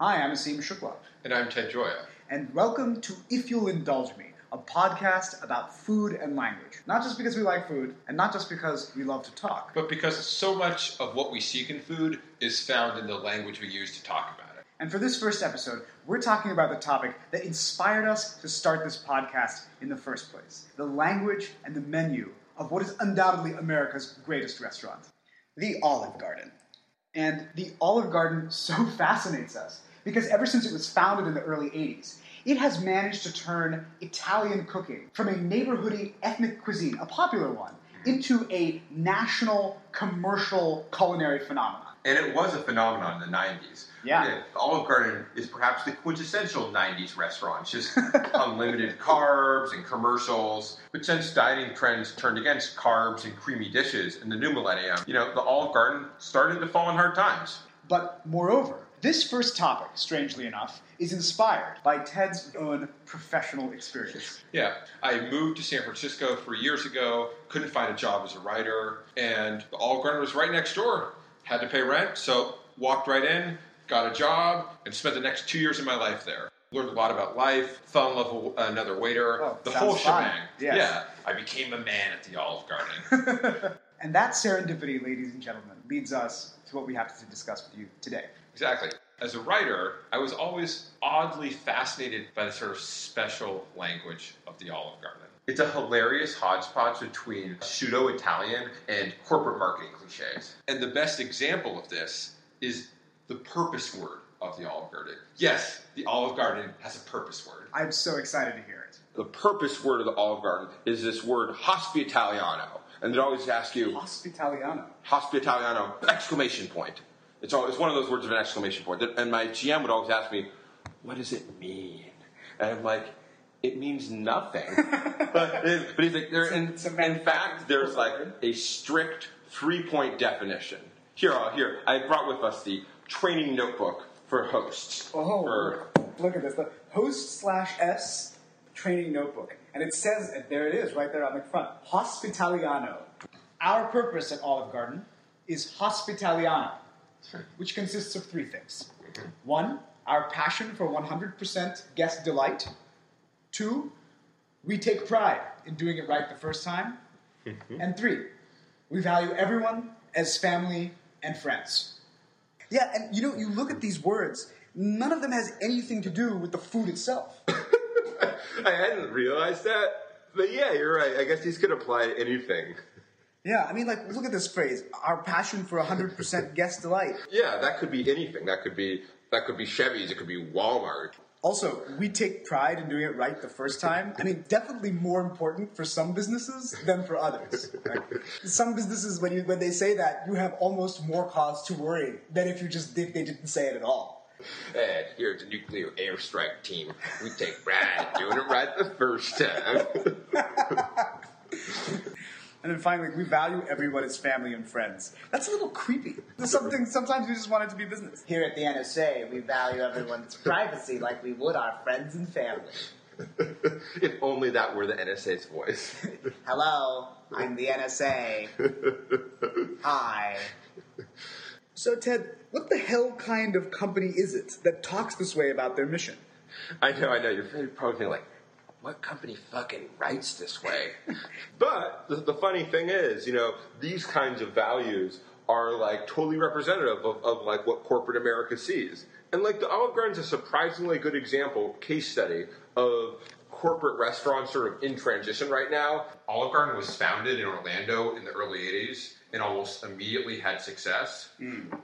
Hi, I'm Asim Shukla, And I'm Ted Joya. and welcome to If You'll Indulge Me, a podcast about food and language. Not just because we like food, and not just because we love to talk. But because so much of what we seek in food is found in the language we use to talk about it. And for this first episode, we're talking about the topic that inspired us to start this podcast in the first place the language and the menu of what is undoubtedly America's greatest restaurant. The Olive Garden. And the Olive Garden so fascinates us because ever since it was founded in the early 80s, it has managed to turn Italian cooking from a neighborhoody ethnic cuisine, a popular one, into a national commercial culinary phenomenon. And it was a phenomenon in the 90s. Yeah. Olive Garden is perhaps the quintessential 90s restaurant, just unlimited carbs and commercials. But since dining trends turned against carbs and creamy dishes in the new millennium, you know, the Olive Garden started to fall in hard times. But moreover, this first topic, strangely enough, is inspired by Ted's own professional experience. Yeah, I moved to San Francisco three years ago, couldn't find a job as a writer, and the Olive Garden was right next door. Had to pay rent, so walked right in, got a job, and spent the next two years of my life there. Learned a lot about life, fell in love with another waiter, Oh, the whole shebang. Yes. Yeah, I became a man at the Olive Garden. and that serendipity, ladies and gentlemen, leads us to what we have to discuss with you today. Exactly. As a writer, I was always oddly fascinated by the sort of special language of the Olive Garden. It's a hilarious hodgepodge between pseudo Italian and corporate marketing cliches. And the best example of this is the purpose word of the Olive Garden. Yes, the Olive Garden has a purpose word. I'm so excited to hear it. The purpose word of the Olive Garden is this word hospitaliano. And they always ask you, Hospitaliano. hospitaliano exclamation point. It's all, it's one of those words with an exclamation point. And my GM would always ask me, "What does it mean?" And I'm like, "It means nothing." but, but he's like, there, in, in fact, there's like a strict three-point definition. Here, uh, here, I brought with us the training notebook for hosts. Oh, Or- look at this. The host slash S training notebook. And it says, and there it is, right there on the front Hospitaliano. Our purpose at Olive Garden is Hospitaliano, which consists of three things. One, our passion for 100% guest delight. Two, we take pride in doing it right the first time. Mm-hmm. And three, we value everyone as family and friends. Yeah, and you know, you look at these words, none of them has anything to do with the food itself. I hadn't realized that, but yeah, you're right. I guess these could apply to anything. Yeah, I mean, like, look at this phrase our passion for 100% guest delight. Yeah, that could be anything. That could be that could be Chevy's. It could be Walmart. Also, we take pride in doing it right the first time. I mean, definitely more important for some businesses than for others. Like, some businesses, when, you, when they say that, you have almost more cause to worry than if you just if they didn't say it at all. And here's a nuclear airstrike team. We take pride in doing it right the first time. And then finally, we value everyone as family and friends. That's a little creepy. There's something. Sometimes we just want it to be business. Here at the NSA, we value everyone's privacy like we would our friends and family. if only that were the NSA's voice. Hello, I'm the NSA. Hi. So, Ted, what the hell kind of company is it that talks this way about their mission? I know, I know. You're probably thinking like, what company fucking writes this way? but the, the funny thing is, you know, these kinds of values are like totally representative of, of like what corporate America sees. And like the Olive Garden's a surprisingly good example, case study of corporate restaurants sort of in transition right now. Olive Garden was founded in Orlando in the early 80s and almost immediately had success.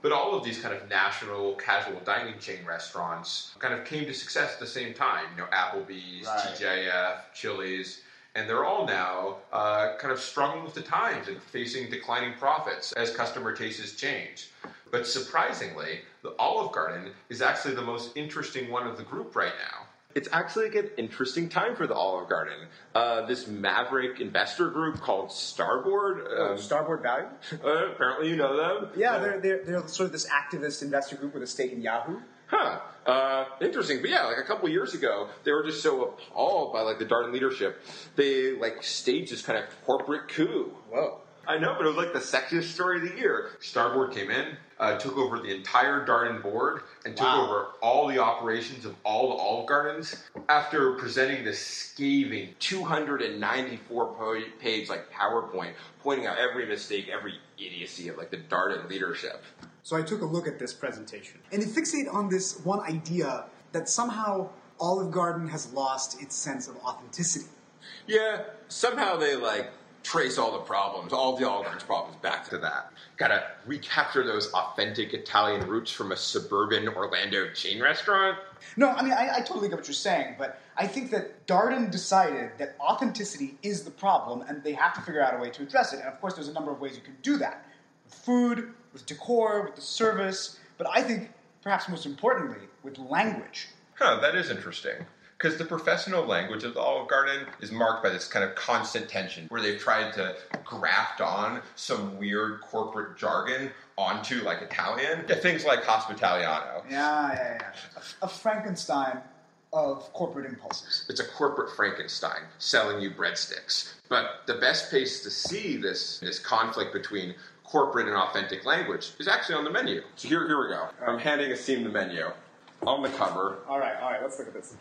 But all of these kind of national casual dining chain restaurants kind of came to success at the same time. You know, Applebee's, Right. TGIF, Chili's, and they're all now uh, kind of struggling with the times and facing declining profits as customer tastes change. But surprisingly, the Olive Garden is actually the most interesting one of the group right now. It's actually like an interesting time for the Olive Garden. Uh, this maverick investor group called Starboard. Um, Starboard Value? uh, apparently, you know them. Yeah, they're, they're, they're sort of this activist investor group with a stake in Yahoo. Huh. Uh, interesting. But yeah, like a couple years ago, they were just so appalled by like the Darden leadership, they like staged this kind of corporate coup. Whoa. I know, but it was like the sexiest story of the year. Starboard came in, uh, took over the entire Darden board, and took Wow. over all the operations of all the Olive Gardens after presenting this scathing 294 po- page like PowerPoint pointing out every mistake, every idiocy of like the Darden leadership. So I took a look at this presentation, and it fixated on this one idea that somehow Olive Garden has lost its sense of authenticity. Yeah, somehow they like trace all the problems, all the Olive Garden's problems back to that. Gotta recapture those authentic Italian roots from a suburban Orlando chain restaurant. No, I mean, I, I totally get what you're saying, but I think that Darden decided that authenticity is the problem, and they have to figure out a way to address it. And of course, there's a number of ways you can do that with food, with decor, with the service, but I think perhaps most importantly, with language. Huh, that is interesting. Because the professional language of the Olive Garden is marked by this kind of constant tension where they've tried to graft on some weird corporate jargon onto like Italian. Yeah, things like hospitaliano. Yeah, yeah, yeah. A, a Frankenstein of corporate impulses. It's a corporate Frankenstein selling you breadsticks. But the best place to see this, this conflict between corporate and authentic language is actually on the menu. So here, here we go. I'm handing a Asim the menu. On the cover, All right, all right. Let's look at this.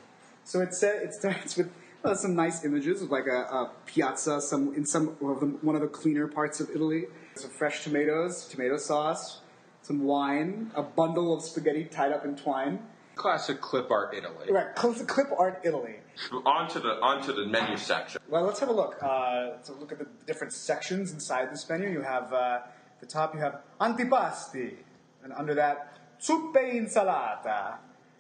So it said it starts with uh, some nice images of like a, a piazza, some in some of the, one of the cleaner parts of Italy. Some fresh tomatoes, tomato sauce, some wine, a bundle of spaghetti tied up in twine. classic clip art Italy. Right, cl- clip art Italy. Onto the onto the menu section. Well, let's have a look. Uh, let's look at the different sections inside this menu. You have uh, the top. You have antipasti, and under that, zuppe insalata,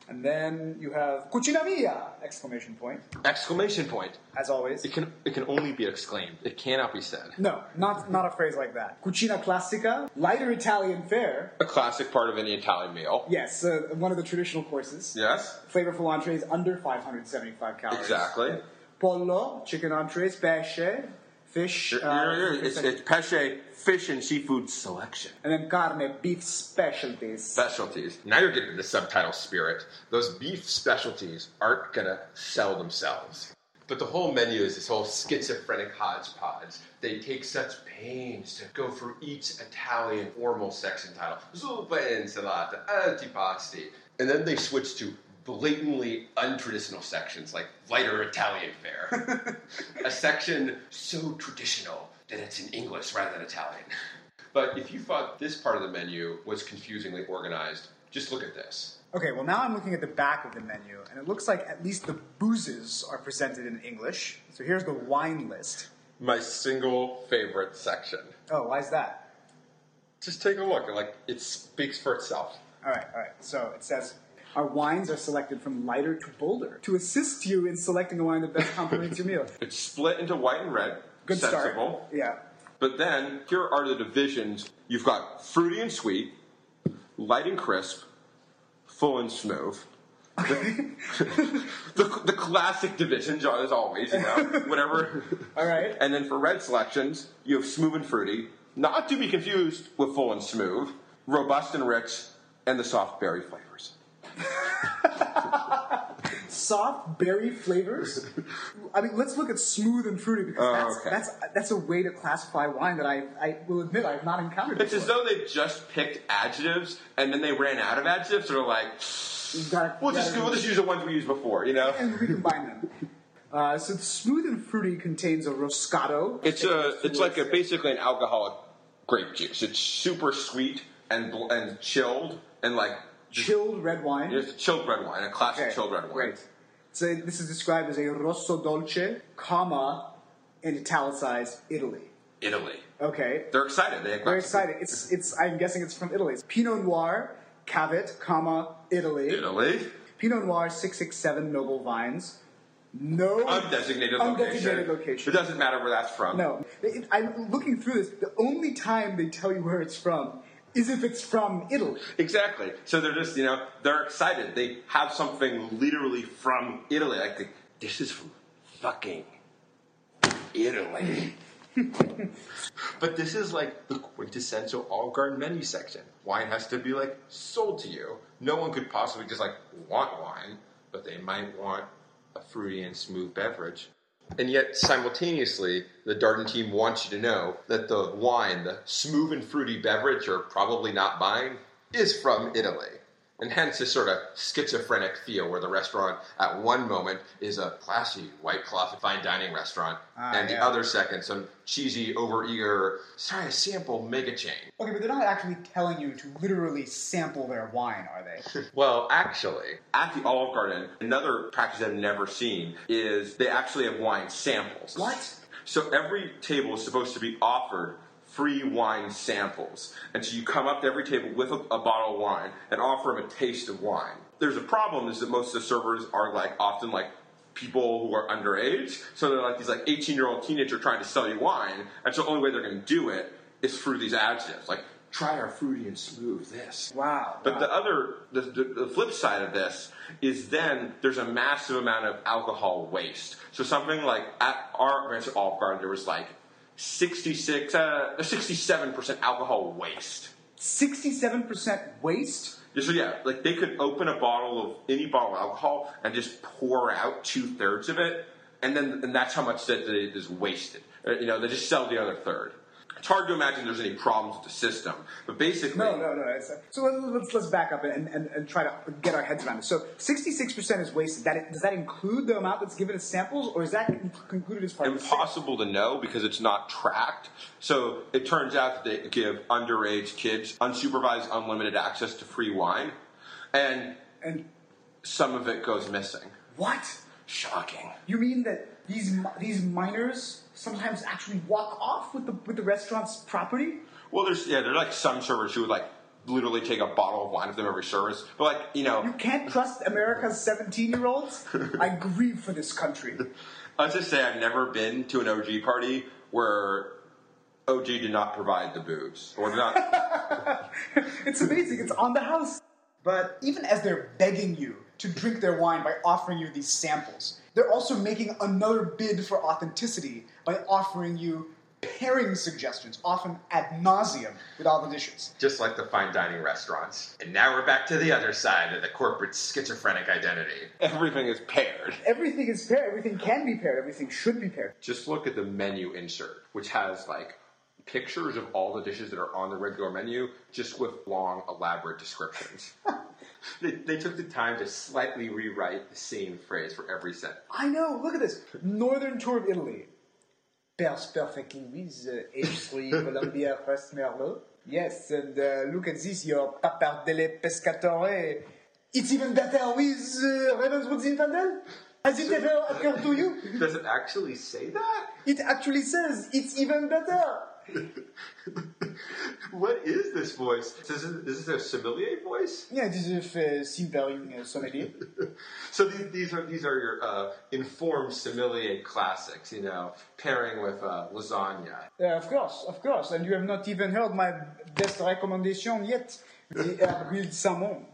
and then you have cucina mia! Exclamation point. Exclamation point. As always. It can it can only be exclaimed. It cannot be said. No, not not a phrase like that. Cucina classica, lighter Italian fare. A classic part of any Italian meal. Yes, uh, one of the traditional courses. Yes. Flavorful entrees under 575 calories. Exactly. Pollo, chicken entrees, pesce, fish. uh, it's, it's pesce, fish and seafood selection. and then carne, beef specialties. Specialties. Now you're getting the subtitle spirit. Those beef specialties aren't gonna sell themselves. But the whole menu is this whole schizophrenic hodgepodge. They take such pains to go through each Italian formal section title. Zuppa insalata, antipasti. And then they switch to blatantly untraditional sections like lighter Italian fare. a section so traditional that it's in English rather than Italian. But if you thought this part of the menu was confusingly organized, just look at this. Okay, well now I'm looking at the back of the menu, and it looks like at least the boozes are presented in English. So here's the wine list. My single favorite section. Oh, why is that? Just take a look. Like it speaks for itself. All right, all right. So it says our wines are selected from lighter to bolder to assist you in selecting a wine that best complements your meal. It's split into white and red. Good sensible. start. Yeah. But then here are the divisions. You've got fruity and sweet, light and crisp, full and smooth. the, the classic divisions are as always, you know, whatever. All right. And then for red selections, you have smooth and fruity, not to be confused with full and smooth, robust and rich, and the soft berry flavors. Soft berry flavors. I mean, let's look at smooth and fruity because Oh, that's, okay. that's that's a way to classify wine that I, I will admit I've not encountered. It's as before. though they just picked adjectives and then they ran out of adjectives, so they're like, You've gotta- we'll just gotta- we'll just use the ones we used before, you know. and recombine them. Uh, so smooth and fruity contains a roscato. It's a it's like a basically an alcoholic grape juice. It's super sweet and bl- and chilled and like chilled red wine. it's a chilled red wine, a classic Okay, chilled red wine. Great. So this is described as a rosso dolce, comma, in italicized Italy. Italy. Okay. They're excited. They are excited. It's it's. I'm guessing it's from Italy. It's Pinot Noir, Cavit, comma, Italy. Italy. Pinot Noir, six six seven noble vines. No Undesignated location. Location. It doesn't matter where that's from. No, It- I'm looking through this. The only time they tell you where it's from is if it's from Italy. Exactly. So they're just, you know, they're excited. They have something literally from Italy. Like, they- this is from fucking Italy. but this is like the quintessential Olive Garden menu section. Wine has to be like sold to you. No one could possibly just like want wine, but they might want a fruity and smooth beverage And yet, simultaneously, the Darden team wants you to know that the wine, the smooth and fruity beverage you're probably not buying, is from Italy. And hence this sort of schizophrenic feel where the restaurant at one moment is a classy white cloth fine dining restaurant, Ah, and the other second some cheesy, overeager, sorry, a sample mega chain. Okay, but they're not actually telling you to literally sample their wine, are they? Well, actually, At the Olive Garden, another practice I've never seen is they actually have wine samples. What? So every table is supposed to be offered free wine samples. And so you come up to every table with a, a bottle of wine and offer them a taste of wine. There's a problem is that most of the servers are like often like people who are underage. So they're like these like 18 year old teenager trying to sell you wine. And so the only way they're going to do it is through these adjectives. Like, try our fruity and smooth this. Wow. But wow. the other, the, the, the flip side of this is then there's a massive amount of alcohol waste. So something like at our branch at Olive Garden, there was like 66, uh, 67% alcohol waste. 67% waste? So yeah, like they could open a bottle of any bottle of alcohol and just pour out two thirds of it, and then and that's how much that that is wasted. Uh, You know, they just sell the other third. It's hard to imagine there's any problems with the system, but basically, No, no, no. It's, so let's, let's back up and, and, and try to get our heads around it. So 66% is wasted. That, does that include the amount that's given as samples, or is that included as part of the impossible to know because it's not tracked. So it turns out that they give underage kids unsupervised, unlimited access to free wine, and And some of it goes missing. what? Shocking. You mean that these these minors sometimes actually walk off with the with the restaurant's property? Well, there's yeah, there's like some servers who would like literally take a bottle of wine with them every service, but like you know, You can't trust America's 17 year olds? I grieve for this country. Let's just say I've never been to an OG party where OG did not provide the booze or not. it's amazing. It's on the house. But even as they're begging you to drink their wine by offering you these samples, they're also making another bid for authenticity by offering you pairing suggestions, often ad nauseum, with all the dishes. just like the fine dining restaurants. And now we're back to the other side of the corporate schizophrenic identity. Everything is paired. Everything is paired. Everything can be paired. Everything should be paired. Just look at the menu insert, which has like pictures of all the dishes that are on the regular menu, just with long, elaborate descriptions. they, they took the time to slightly rewrite the same phrase for every sentence. I know. Look at this. Northern tour of Italy. With uh, H3 Columbia Crest Merlot. Yes, and uh, look at this, your Pappardelle Pescatore. It's even better with uh, Ravenswood Zinfandel. Has it ever occurred to you? Does it actually say that? It actually says it's even better. What is this voice? Is this, is this a sommelier voice? Yeah, it is a uh, silvering uh, sommelier. So these, these are these are your uh, informed sommelier classics, you know, pairing with uh, lasagna. Of course, of course. And you have not even heard my best recommendation yet. The herb salmon.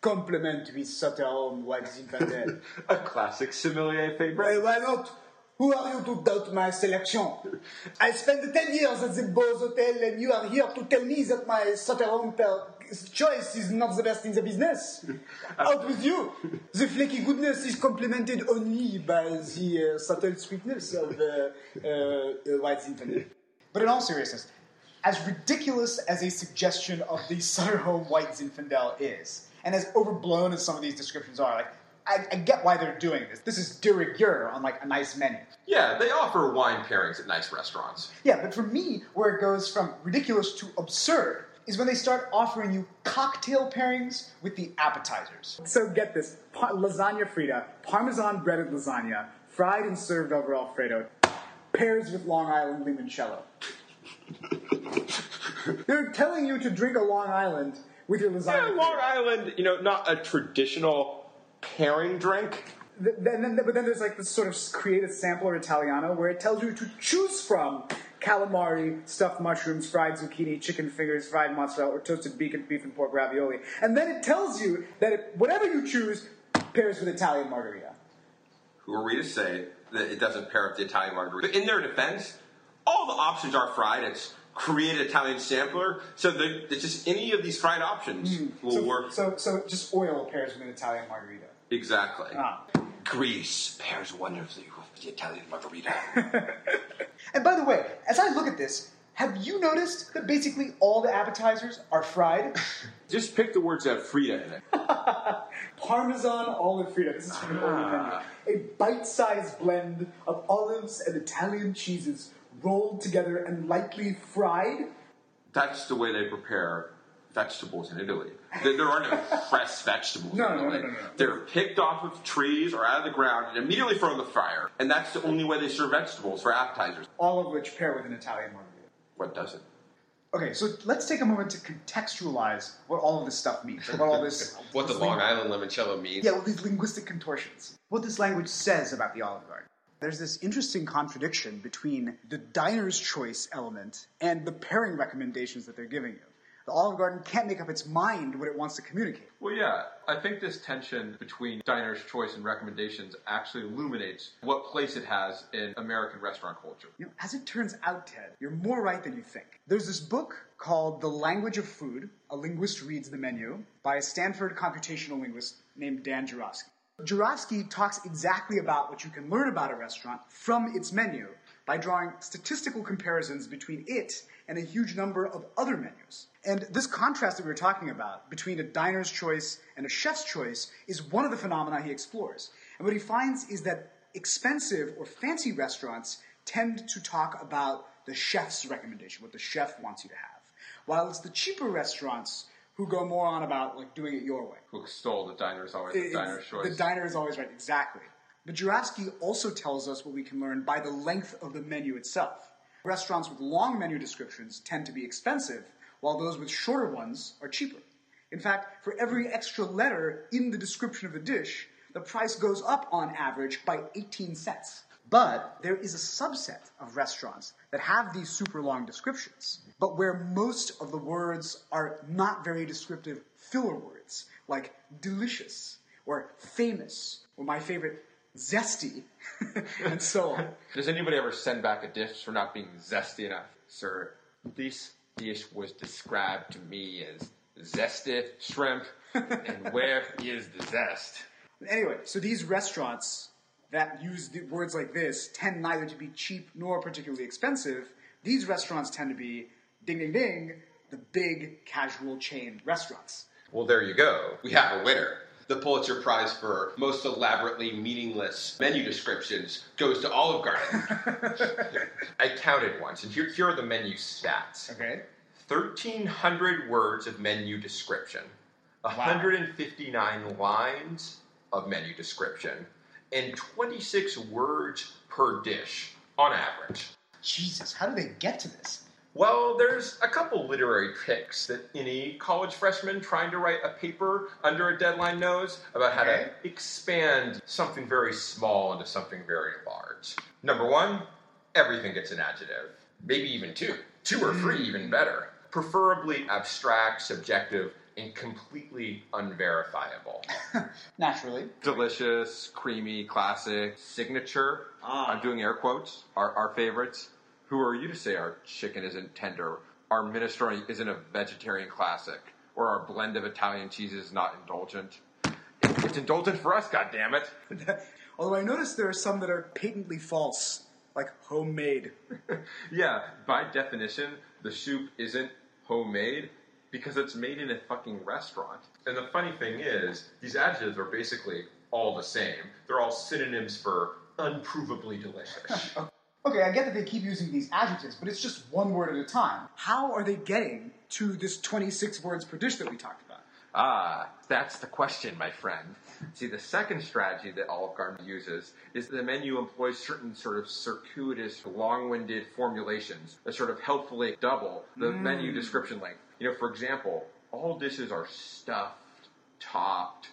Complement with Sutter Home White Zinfandel. A classic sommelier favorite. Why not? Who are you to doubt my selection? I spent 10 years at the Beaux Hotel and you are here to tell me that my Sutter Home per- choice is not the best in the business. Out with you! The flaky goodness is complemented only by the uh, subtle sweetness of uh, uh, uh, White Zinfandel. But in all seriousness, as ridiculous as a suggestion of the Sutter Home White Zinfandel is, and as overblown as some of these descriptions are, like I, I get why they're doing this. This is de rigueur on like a nice menu. Yeah, they offer wine pairings at nice restaurants. Yeah, but for me, where it goes from ridiculous to absurd is when they start offering you cocktail pairings with the appetizers. So get this pa- lasagna fritta, parmesan breaded lasagna, fried and served over Alfredo, pairs with Long Island limoncello. They're telling you to drink a Long Island with your lasagna. Yeah, fritta. Long Island, you know, not a traditional pairing drink. Th- then, then, but then there's like this sort of creative sampler Italiano where it tells you to choose from calamari, stuffed mushrooms, fried zucchini, chicken fingers, fried mozzarella, or toasted beef and, beef and pork ravioli. And then it tells you that it, whatever you choose pairs with Italian margarita. Who are we to say that it doesn't pair with the Italian margarita? But in their defense, all the options are fried. It's create an Italian sampler, so it's just any of these fried options mm. will So, work. so, so just oil pairs with an Italian margarita. Exactly. Ah. Grease pairs wonderfully with the Italian margarita. And by the way, as I look at this, have you noticed that basically all the appetizers are fried? Just pick the words that have Fritta in it. Parmesan olive Fritta. This is from the menu. A bite-sized blend of olives and Italian cheeses rolled together and lightly fried. That's the way they prepare vegetables in Italy. There, there are no fresh vegetables No, in no, no, no, no, no. They're picked off of trees or out of the ground and immediately thrown in the fire. And that's the only way they serve vegetables for appetizers. All of which pair with an Italian margarita. What does it? Okay, so let's take a moment to contextualize what all of this stuff means. Like what all this. What the Long Island limoncello means. Yeah, well, these linguistic contortions. What this language says about the Olive Garden. There's this interesting contradiction between the diner's choice element and the pairing recommendations that they're giving you. The Olive Garden can't make up its mind what it wants to communicate. Well, yeah, I think this tension between diner's choice and recommendations actually illuminates what place it has in American restaurant culture. You know, as it turns out, Ted, you're more right than you think. There's this book called The Language of Food A Linguist Reads the Menu by a Stanford computational linguist named Dan Jurafsky. Jurafsky talks exactly about what you can learn about a restaurant from its menu by drawing statistical comparisons between it and a huge number of other menus. And this contrast that we were talking about between a diner's choice and a chef's choice is one of the phenomena he explores. And what he finds is that expensive or fancy restaurants tend to talk about the chef's recommendation, what the chef wants you to have. While it's the cheaper restaurants who go more on about like doing it your way. Who extol the diner's always the diner's choice. The diner is always right, exactly. But Jurafsky also tells us what we can learn by the length of the menu itself. Restaurants with long menu descriptions tend to be expensive, while those with shorter ones are cheaper. In fact, for every extra letter in the description of a dish, the price goes up on average by 18 cents. But there is a subset of restaurants that have these super long descriptions, but where most of the words are not very descriptive filler words, like delicious or famous, or my favorite, zesty, and so on. Does anybody ever send back a dish for not being zesty enough? Sir, this dish was described to me as zesty shrimp, and where is the zest? Anyway, so these restaurants that use the words like this tend neither to be cheap nor particularly expensive. These restaurants tend to be ding ding ding, the big casual chain restaurants. Well, there you go. We have a winner. The Pulitzer Prize for most elaborately meaningless menu descriptions goes to Olive Garden. I counted once, and here, here are the menu stats. Okay. 1,300 words of menu description, 159 lines of menu description, and 26 words per dish on average. Jesus, how do they get to this? Well, there's a couple literary tricks that any college freshman trying to write a paper under a deadline knows about how Okay. to expand something very small into something very large. Number one, everything gets an adjective. Maybe even two. Two or three, even better. Preferably abstract, subjective, and completely unverifiable. Naturally. Delicious, creamy, classic, signature. Ah. I'm doing air quotes. Our, our favorites. Who are you to say our chicken isn't tender? Our minestrone isn't a vegetarian classic, or our blend of Italian cheese is not indulgent. It's indulgent for us, goddammit. Although I noticed there are some that are patently false, like homemade. Yeah, by definition, the soup isn't homemade because it's made in a fucking restaurant. And the funny thing is, these adjectives are basically all the same. They're all synonyms for unprovably delicious. Okay, I get that they keep using these adjectives, but it's just one word at a time. How are they getting to this 26 words per dish that we talked about? Ah, that's the question, my friend. See, the second strategy that Olive Garden uses is that the menu employs certain sort of circuitous, long-winded formulations that sort of helpfully double the menu description length. You know, for example, all dishes are stuffed, topped,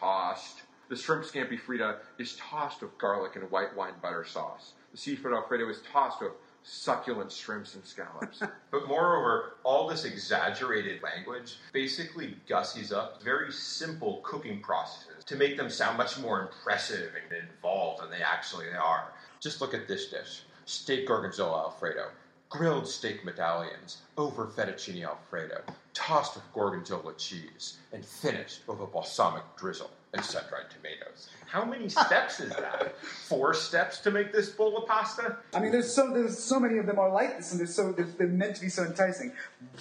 tossed. The shrimp scampi fritta is tossed with garlic and white wine butter sauce. The seafood alfredo is tossed with succulent shrimps and scallops. But moreover, all this exaggerated language basically gussies up very simple cooking processes to make them sound much more impressive and involved than they actually are. Just look at this dish steak gorgonzola alfredo, grilled steak medallions over fettuccine alfredo, tossed with gorgonzola cheese, and finished with a balsamic drizzle and sun dried tomatoes. How many steps is that? Four steps to make this bowl of pasta? I mean, there's so there's so many of them are like this, and they're so they're, they're meant to be so enticing.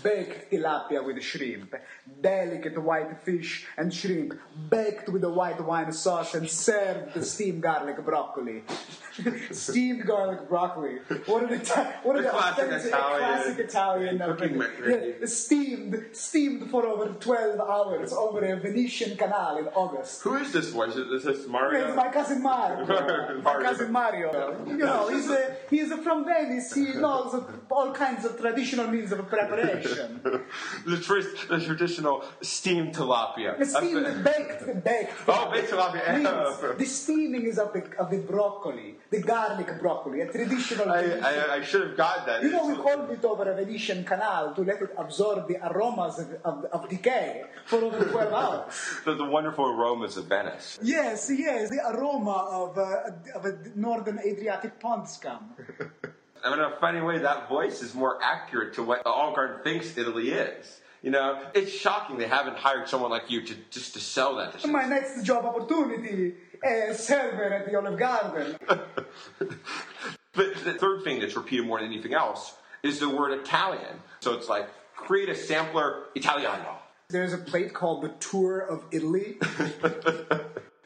Baked tilapia with shrimp, delicate white fish and shrimp, baked with a white wine sauce and served with steamed garlic broccoli. steamed garlic broccoli. What are the ta- what are The the, classic Italian classic Italian cooking yeah, steamed steamed for over twelve hours over a Venetian canal in August. Who is this voice? Is this Mario? It's my cousin Mario. my cousin Mario. You know, he's a, he's a from Venice. He knows all kinds of traditional means of preparation. the, tris- the traditional steamed tilapia. The steamed, baked, baked. Oh, baked tilapia. The steaming is of the of the broccoli, the garlic broccoli, a traditional. I, I, I should have got that. you know, we called it over a Venetian canal to let it absorb the aromas of, of, of decay for over 12 hours. the, the wonderful aromas of Venice. Yes, yes, the aroma of, uh, of a northern Adriatic pond scum. And in a funny way, that voice is more accurate to what Olive Garden thinks Italy is. You know, it's shocking they haven't hired someone like you to just to sell that. To My next job opportunity as server at the Olive Garden. But the third thing that's repeated more than anything else is the word Italian. So it's like create a sampler Italiano. There's a plate called the Tour of Italy.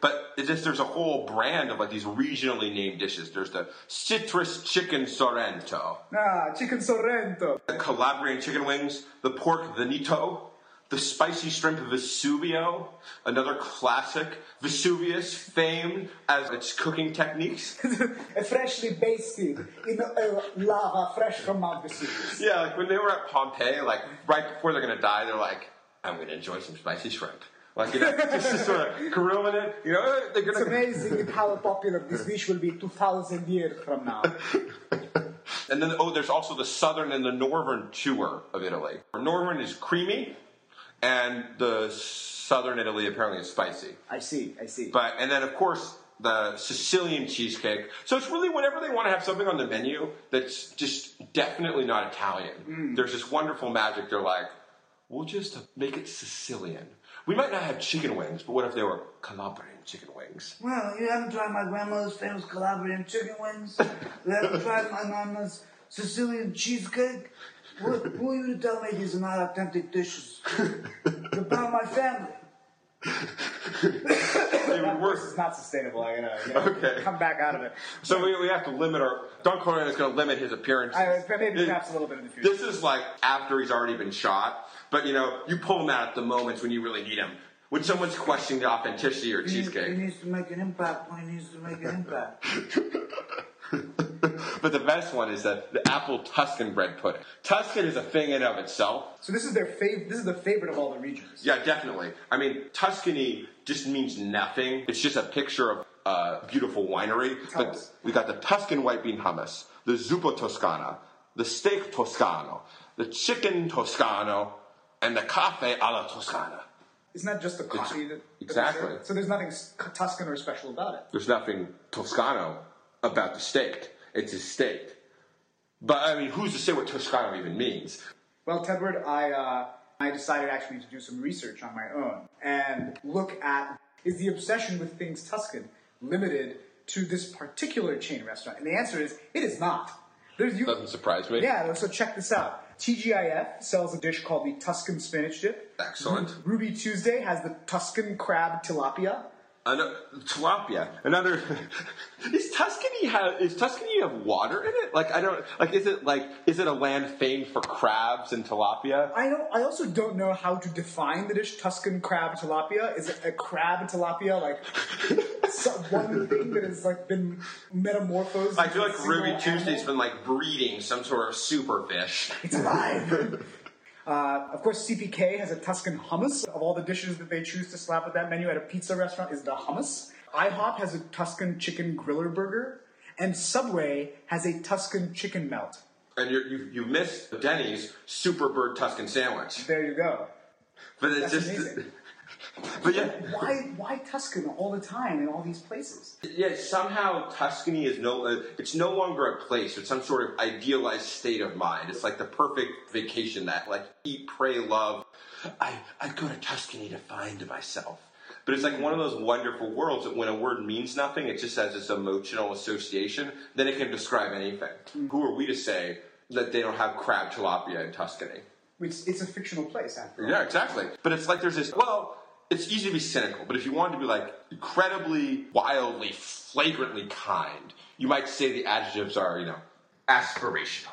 But just there's a whole brand of like these regionally named dishes. There's the citrus chicken sorrento, Ah, chicken sorrento. the Calabrian chicken wings, the pork veneto, the spicy shrimp Vesuvio, another classic, Vesuvius famed as its cooking techniques. freshly basted in uh, lava fresh from Mount Vesuvius. Yeah, like when they were at Pompeii, like right before they're gonna die, they're like, I'm gonna enjoy some spicy shrimp. Like, you know, just, just sort of grilling it. You know, they're It's gonna. amazing how popular this dish will be 2,000 years from now. And then, oh, there's also the southern and the northern tour of Italy. Northern is creamy, and the southern Italy apparently is spicy. I see, I see. But and then of course the Sicilian cheesecake. So it's really whenever they want to have something on the menu that's just definitely not Italian. Mm. There's this wonderful magic. They're like, we'll just make it Sicilian. We might not have chicken wings, but what if they were Calabrian chicken wings? Well, you haven't tried my grandmother's famous Calabrian chicken wings. You haven't tried my mama's Sicilian cheesecake. What, who are you to tell me these are not authentic dishes? They're about my family. They would That work. is not sustainable. I gotta, I gotta Okay. come back out of it. So we, we have to limit our. Don Corleone is going to limit his appearances. I, maybe It- perhaps a little bit in the future. This is like after he's already been shot, but you know, you pull them out at the moments when you really need them. When someone's questioning the authenticity of your He, needs- cheesecake. he needs to make an impact when he needs to make an impact. but the best one is that the apple Tuscan bread pudding. Tuscan is a thing in of itself. So this is their fav- This is the favorite of all the regions. Yeah, definitely. I mean, Tuscany just means nothing. It's just a picture of a beautiful winery. But we got the Tuscan white bean hummus, the zuppa toscana, the steak toscano, the chicken toscano, and the cafe alla toscana. Isn't that just the coffee? that, that exactly. serve? So there's nothing Tuscan or special about it. There's nothing Toscano about the steak. It's a steak. But I mean, who's to say what Toscano even means? Well, Tedward, I uh, I decided actually to do some research on my own and look at is the obsession with things Tuscan limited to this particular chain restaurant? And the answer is it is not. There's you. Doesn't surprise me. Yeah, so check this out. TGIF sells a dish called the Tuscan spinach dip. Excellent. Ruby Tuesday has the Tuscan crab tilapia. Ano- tilapia. Another. is Tuscany have is Tuscany have water in it? Like I don't like. Is it like is it a land famed for crabs and tilapia? I don't. I also don't know how to define the dish Tuscan crab tilapia. Is it a crab tilapia like one thing that has like been metamorphosed? I feel like Ruby Tuesday's animal? been like breeding some sort of super fish. It's alive. Uh, of course, CPK has a Tuscan hummus. Of all the dishes that they choose to slap with that menu at a pizza restaurant, is the hummus. IHOP has a Tuscan chicken griller burger, and Subway has a Tuscan chicken melt. And you're, you you missed Denny's Super Bird Tuscan sandwich. There you go. But it's That's just. amazing. But yeah, Why, why Tuscan all the time in all these places? Yeah, somehow Tuscany is no, uh, it's no longer a place. It's some sort of idealized state of mind. It's like the perfect vacation that, like, eat, pray, love. I, I go to Tuscany to find myself. But it's like one of those wonderful worlds that when a word means nothing, it just has this emotional association, then it can describe anything. Who are we to say that they don't have crab tilapia in Tuscany? It's, it's a fictional place, after all. Yeah, exactly. But it's like there's this, well, it's easy to be cynical, but if you wanted to be like incredibly, wildly, flagrantly kind, you might say the adjectives are, you know, aspirational.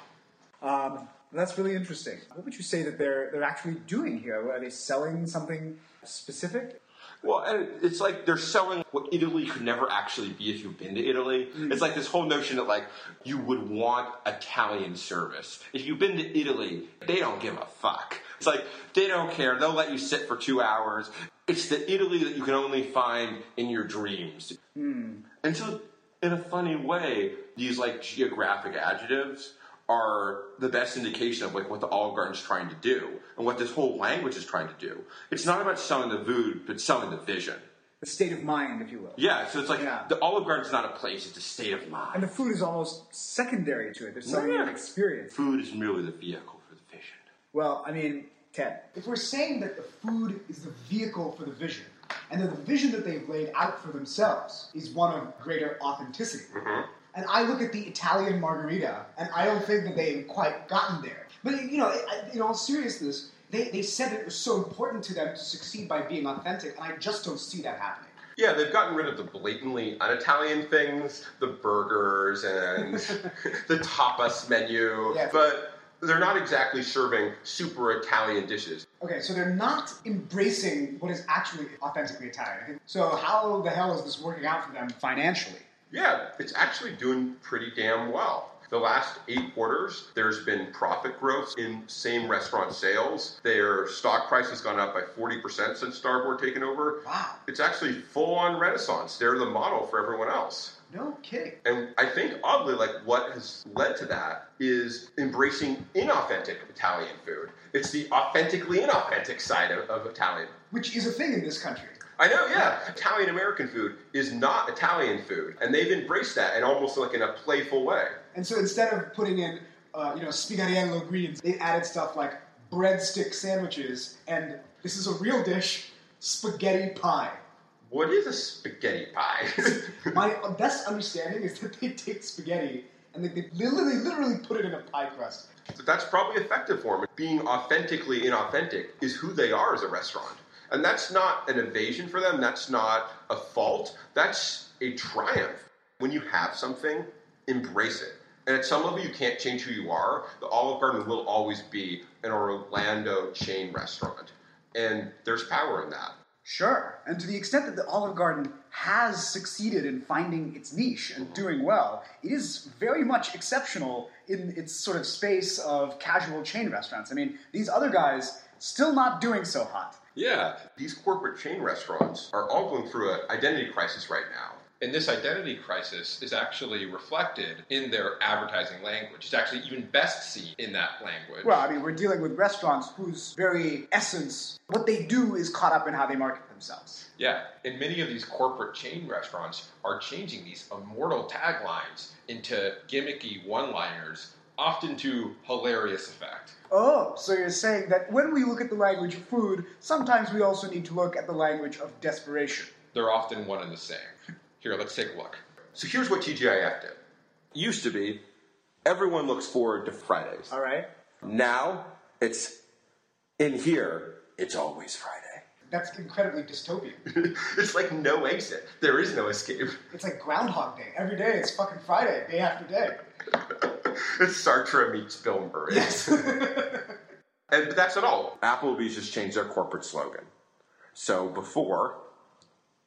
Um, that's really interesting. What would you say that they're they're actually doing here? Are they selling something specific? Well, and it's like they're selling what Italy could never actually be if you've been to Italy. It's like this whole notion that like you would want Italian service. If you've been to Italy, they don't give a fuck. It's like they don't care. They'll let you sit for two hours. It's the Italy that you can only find in your dreams. Hmm. And so, in a funny way, these like geographic adjectives are the best indication of like what the Olive Garden's trying to do and what this whole language is trying to do. It's not about selling the food, but selling the vision. The state of mind, if you will. Yeah, so it's like Yeah. the Olive Garden's not a place; it's a state of mind. And the food is almost secondary to it. They're selling Yeah. an experience. Food is merely the vehicle for the vision. Well, I mean, Ted, if we're saying that the food is the vehicle for the vision, and that the vision that they've laid out for themselves is one of greater authenticity, mm-hmm. and I look at the Italian margarita, and I don't think that they've quite gotten there. But you know, in all seriousness, they, they said it was so important to them to succeed by being authentic, and I just don't see that happening. Yeah, they've gotten rid of the blatantly un-Italian things, the burgers and the tapas menu, Yeah. but they're not exactly serving super Italian dishes. Okay, so they're not embracing what is actually authentically Italian. So how the hell is this working out for them financially? Yeah, it's actually doing pretty damn well. The last eight quarters, there's been profit growth in same restaurant sales. Their stock price has gone up by 40% since Starboard taken over. Wow. It's actually full on renaissance. They're the model for everyone else. No kidding. And I think oddly, like what has led to that is embracing inauthentic Italian food. It's the authentically inauthentic side of, of Italian. Which is a thing in this country. I know, yeah. Italian American food is not Italian food, and they've embraced that in almost like in a playful way. And so instead of putting in, uh, you know, spaghettiello greens, they added stuff like breadstick sandwiches, and this is a real dish, spaghetti pie. What is a spaghetti pie? My best understanding is that they take spaghetti and they, they literally, literally put it in a pie crust. So that's probably effective for them. Being authentically inauthentic is who they are as a restaurant. And that's not an evasion for them, that's not a fault, that's a triumph. When you have something, embrace it. And at some level, you can't change who you are. The Olive Garden will always be an Orlando chain restaurant. And there's power in that. Sure. And to the extent that the Olive Garden has succeeded in finding its niche and uh-huh. doing well, it is very much exceptional in its sort of space of casual chain restaurants. I mean, these other guys still not doing so hot. Yeah, these corporate chain restaurants are all going through an identity crisis right now. And this identity crisis is actually reflected in their advertising language. It's actually even best seen in that language. Well, I mean, we're dealing with restaurants whose very essence, what they do is caught up in how they market themselves. Yeah, and many of these corporate chain restaurants are changing these immortal taglines into gimmicky one liners, often to hilarious effect. Oh, so you're saying that when we look at the language of food, sometimes we also need to look at the language of desperation. They're often one and the same. Here, let's take a look. So here's what TGIF did. Used to be, everyone looks forward to Fridays. All right? Now, it's in here, it's always Friday. That's incredibly dystopian. it's like no exit. There is no escape. It's like Groundhog Day. Every day it's fucking Friday, day after day. it's Sartre meets Bill Murray. Yes. And but that's not all. Applebee's just changed their corporate slogan. So before,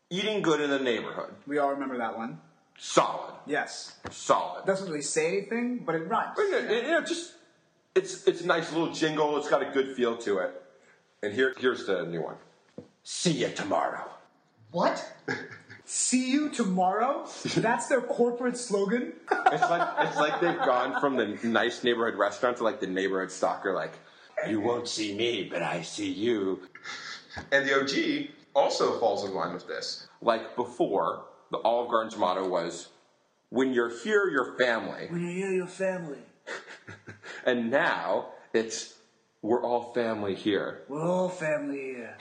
eating good in the neighborhood, we all remember that one. solid, Yes. solid. Doesn't really say anything, but it rhymes. But, you know, you know, just it's it's a nice little jingle. It's got a good feel to it. And here here's the new one. See you tomorrow. What? See you tomorrow? That's their corporate slogan? It's like it's like they've gone from the nice neighborhood restaurant to like the neighborhood stalker. Like, you won't see me, but I see you. And the OG also falls in line with this. Like before, the Olive Garden's motto was, "When you're here, you're family." When you hear your family, And now it's, "We're all family here." we're all family here.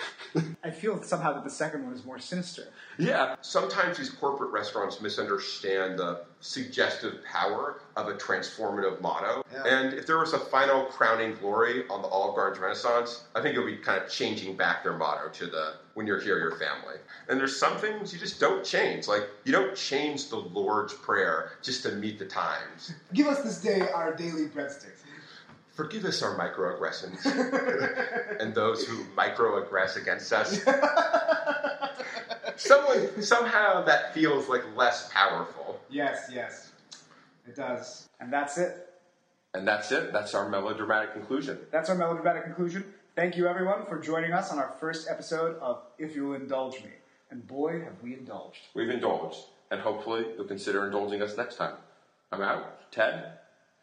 I feel somehow that the second one is more sinister. Yeah. Sometimes these corporate restaurants misunderstand the suggestive power of a transformative motto. And if there was a final crowning glory on the Olive Garden's Renaissance, I think it would be kind of changing back their motto to the when you're here, your family. And there's some things you just don't change. Like, you don't change the Lord's Prayer just to meet the times. Give us this day our daily breadsticks. Forgive us our microaggressions and those who microaggress against us. Someone somehow that feels like less powerful. Yes, yes. It does. And that's it. And that's it. That's our melodramatic conclusion. That's our melodramatic conclusion. Thank you, everyone, for joining us on our first episode of If You'll Indulge Me. And boy, have we indulged. We've indulged, and hopefully you'll consider indulging us next time. I'm out. Ted.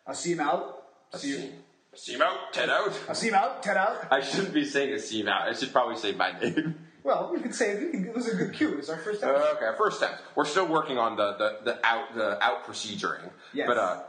I'll see him out. I See you. Asim out. Ted out. I'll see him out. Ted out. I shouldn't be saying Asim out. I should probably say my name. Well, you could say it. It was a good cue. It's our first episode. okay, first time. We're still working on the, the, the out the out proceduring. Yes. But uh,